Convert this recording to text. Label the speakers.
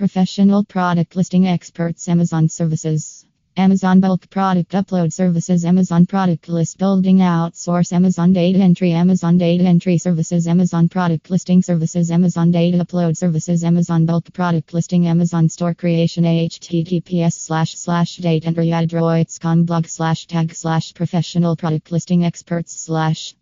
Speaker 1: Professional product listing experts Amazon services. Amazon bulk product upload services Amazon product list building outsource Amazon data entry Amazon data entry services Amazon product listing services Amazon data upload services Amazon bulk product listing Amazon store creation https slash slash date entry adroits blog slash tag slash professional product listing experts slash